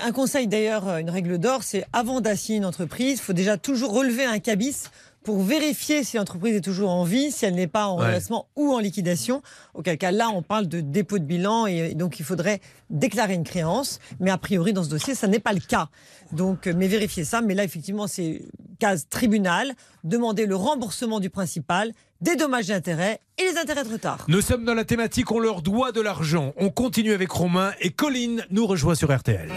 un conseil d'ailleurs, une règle d'or, c'est avant d'assigner une entreprise, il faut déjà toujours relever un cabis pour vérifier si l'entreprise est toujours en vie, si elle n'est pas en redressement ou en liquidation. Auquel cas, là, on parle de dépôt de bilan et donc il faudrait déclarer une créance. Mais a priori, dans ce dossier, ça n'est pas le cas. Donc, euh, mais vérifiez ça. Mais là, effectivement, c'est case tribunal. Demander le remboursement du principal, des dommages d'intérêt et les intérêts de retard. Nous sommes dans la thématique, on leur doit de l'argent. On continue avec Romain et Colline nous rejoint sur RTL.